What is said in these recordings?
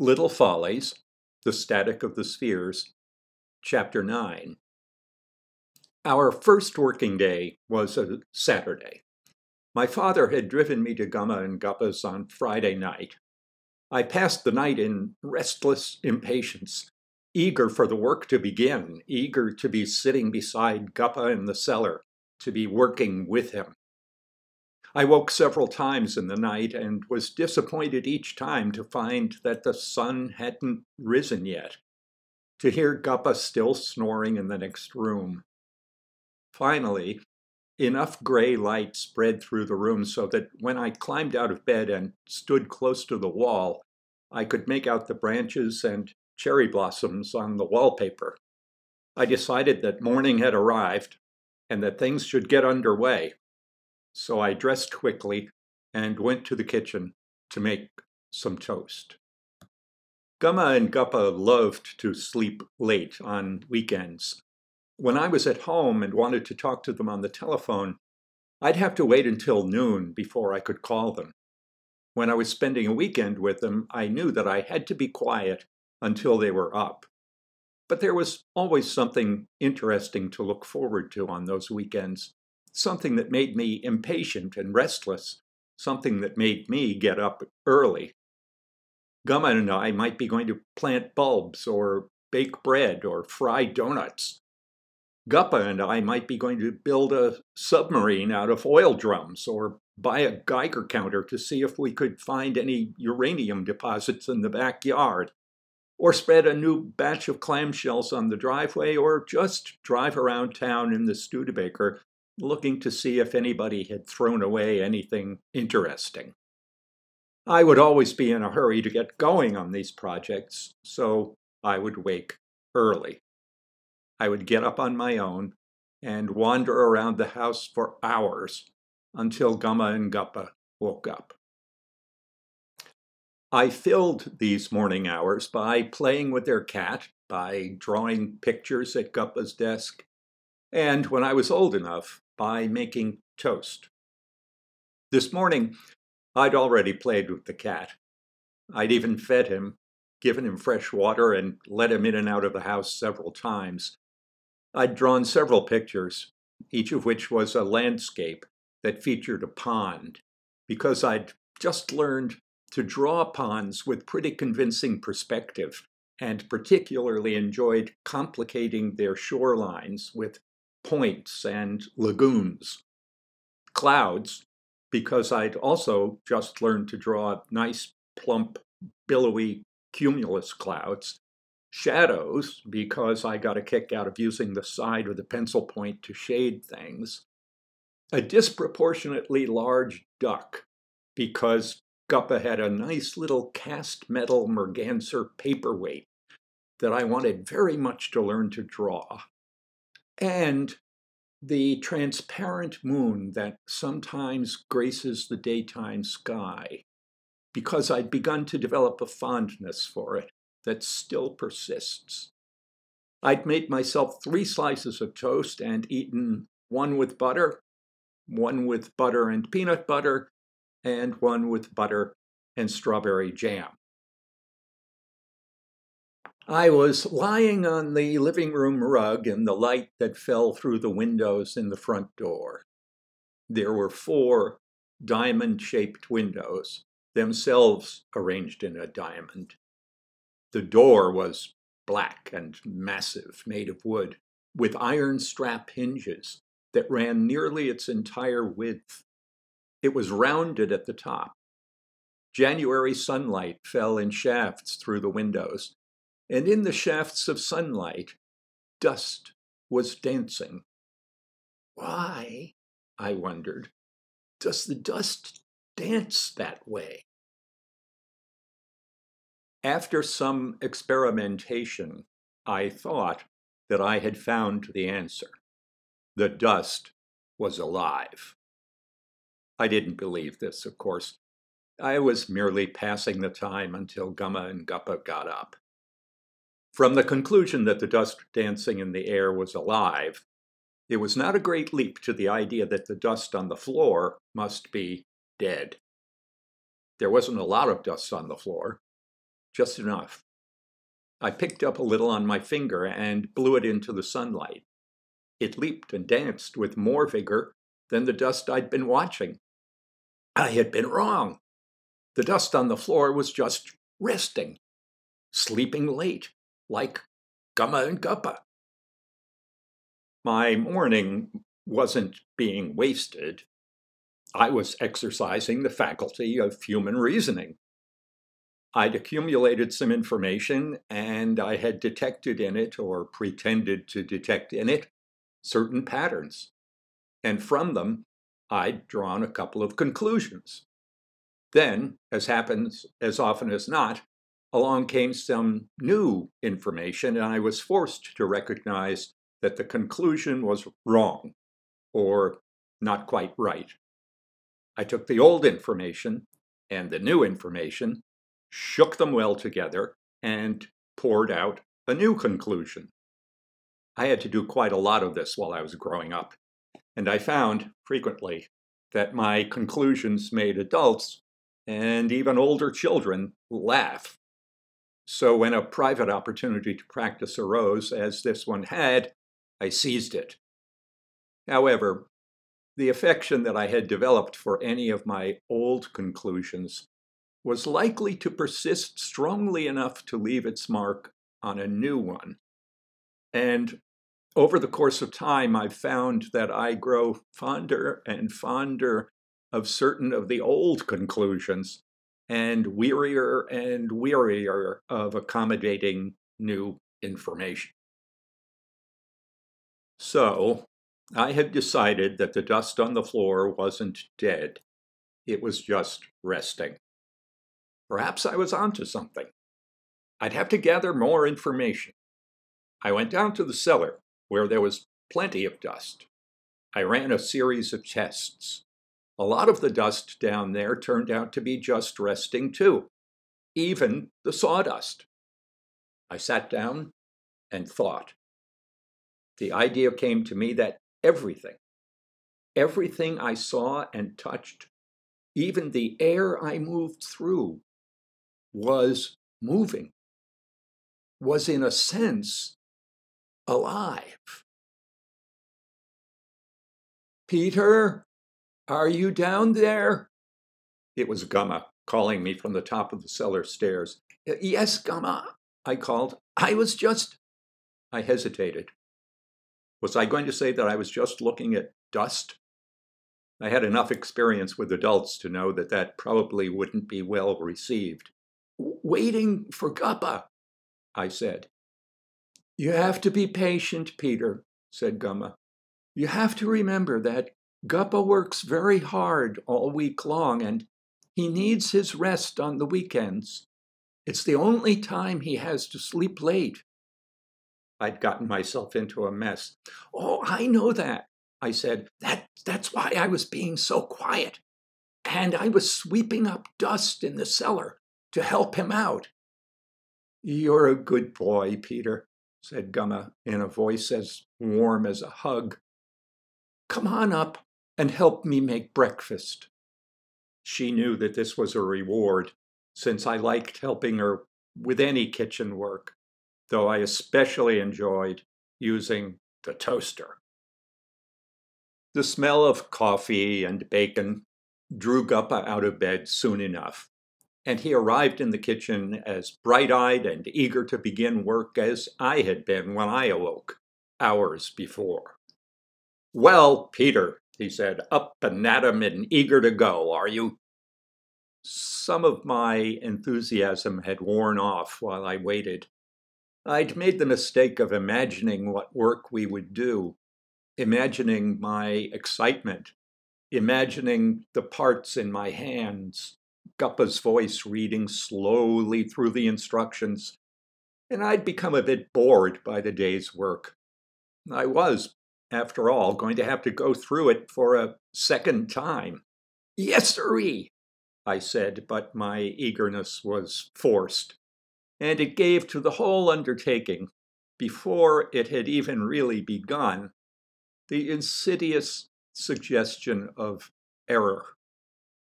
Little Follies, The Static of the Spheres, Chapter 9. Our first working day was a Saturday. My father had driven me to Gumma and Guppa's on Friday night. I passed the night in restless impatience, eager for the work to begin, eager to be sitting beside Guppa in the cellar, to be working with him. I woke several times in the night and was disappointed each time to find that the sun hadn't risen yet, to hear Guppa still snoring in the next room. Finally, enough gray light spread through the room so that when I climbed out of bed and stood close to the wall, I could make out the branches and cherry blossoms on the wallpaper. I decided that morning had arrived and that things should get underway so I dressed quickly and went to the kitchen to make some toast. Gumma and Guppa loved to sleep late on weekends. When I was at home and wanted to talk to them on the telephone, I'd have to wait until noon before I could call them. When I was spending a weekend with them, I knew that I had to be quiet until they were up. But there was always something interesting to look forward to on those weekends something that made me impatient and restless, something that made me get up early. Gumma and I might be going to plant bulbs or bake bread or fry donuts. Guppa and I might be going to build a submarine out of oil drums or buy a Geiger counter to see if we could find any uranium deposits in the backyard, or spread a new batch of clamshells on the driveway, or just drive around town in the Studebaker looking to see if anybody had thrown away anything interesting. I would always be in a hurry to get going on these projects, so I would wake early. I would get up on my own and wander around the house for hours until Gumma and Guppa woke up. I filled these morning hours by playing with their cat, by drawing pictures at Guppa's desk, and when I was old enough, by making toast. This morning, I'd already played with the cat. I'd even fed him, given him fresh water, and let him in and out of the house several times. I'd drawn several pictures, each of which was a landscape that featured a pond, because I'd just learned to draw ponds with pretty convincing perspective and particularly enjoyed complicating their shorelines with points and lagoons. Clouds, because I'd also just learned to draw nice, plump, billowy cumulus clouds. Shadows, because I got a kick out of using the side of the pencil point to shade things. A disproportionately large duck, because Guppa had a nice little cast metal merganser paperweight that I wanted very much to learn to draw and the transparent moon that sometimes graces the daytime sky, because I'd begun to develop a fondness for it that still persists. I'd made myself three slices of toast and eaten one with butter, one with butter and peanut butter, and one with butter and strawberry jam. I was lying on the living room rug in the light that fell through the windows in the front door. There were four diamond shaped windows, themselves arranged in a diamond. The door was black and massive, made of wood, with iron strap hinges that ran nearly its entire width. It was rounded at the top. January sunlight fell in shafts through the windows, and in the shafts of sunlight, dust was dancing. Why, I wondered, does the dust dance that way? After some experimentation, I thought that I had found the answer. The dust was alive. I didn't believe this, of course. I was merely passing the time until Gumma and Guppa got up. From the conclusion that the dust dancing in the air was alive, it was not a great leap to the idea that the dust on the floor must be dead. There wasn't a lot of dust on the floor, just enough. I picked up a little on my finger and blew it into the sunlight. It leaped and danced with more vigor than the dust I'd been watching. I had been wrong. The dust on the floor was just resting, sleeping late, like Gumma and Guppa. My morning wasn't being wasted. I was exercising the faculty of human reasoning. I'd accumulated some information and I had detected in it, or pretended to detect in it, certain patterns. And from them, I'd drawn a couple of conclusions. Then, as happens as often as not, along came some new information, and I was forced to recognize that the conclusion was wrong or not quite right. I took the old information and the new information, shook them well together, and poured out a new conclusion. I had to do quite a lot of this while I was growing up, and I found frequently that my conclusions made adults and even older children laugh. So when a private opportunity to practice arose, as this one had, I seized it. However, the affection that I had developed for any of my old conclusions was likely to persist strongly enough to leave its mark on a new one. And over the course of time, I've found that I grow fonder and fonder of certain of the old conclusions and wearier and wearier of accommodating new information. So, I had decided that the dust on the floor wasn't dead, it was just resting. Perhaps I was onto something. I'd have to gather more information. I went down to the cellar, where there was plenty of dust. I ran a series of tests. A lot of the dust down there turned out to be just resting too, even the sawdust. I sat down and thought. The idea came to me that everything, everything I saw and touched, even the air I moved through, was moving, was in a sense alive. Peter, are you down there? It was Gumma calling me from the top of the cellar stairs. Yes, Gumma, I called. I was just. I hesitated. Was I going to say that I was just looking at dust? I had enough experience with adults to know that that probably wouldn't be well received. Waiting for Guppa, I said. You have to be patient, Peter, said Gumma. You have to remember that Guppa works very hard all week long and he needs his rest on the weekends. It's the only time he has to sleep late. I'd gotten myself into a mess. Oh, I know that, I said. That, that's why I was being so quiet. And I was sweeping up dust in the cellar to help him out. You're a good boy, Peter, said Gumma in a voice as warm as a hug. Come on up and help me make breakfast. She knew that this was a reward, since I liked helping her with any kitchen work, though I especially enjoyed using the toaster. The smell of coffee and bacon drew Guppa out of bed soon enough, and he arrived in the kitchen as bright eyed and eager to begin work as I had been when I awoke, hours before. Well, Peter, he said, up and at 'em and eager to go, are you? Some of my enthusiasm had worn off while I waited. I'd made the mistake of imagining what work we would do, imagining my excitement, imagining the parts in my hands, Guppa's voice reading slowly through the instructions, and I'd become a bit bored by the day's work. I was after all, going to have to go through it for a second time. Yes, sirree, I said, but my eagerness was forced, and it gave to the whole undertaking, before it had even really begun, the insidious suggestion of error,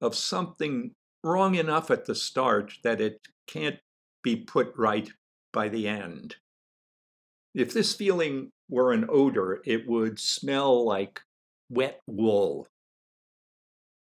of something wrong enough at the start that it can't be put right by the end. If this feeling were an odor, it would smell like wet wool.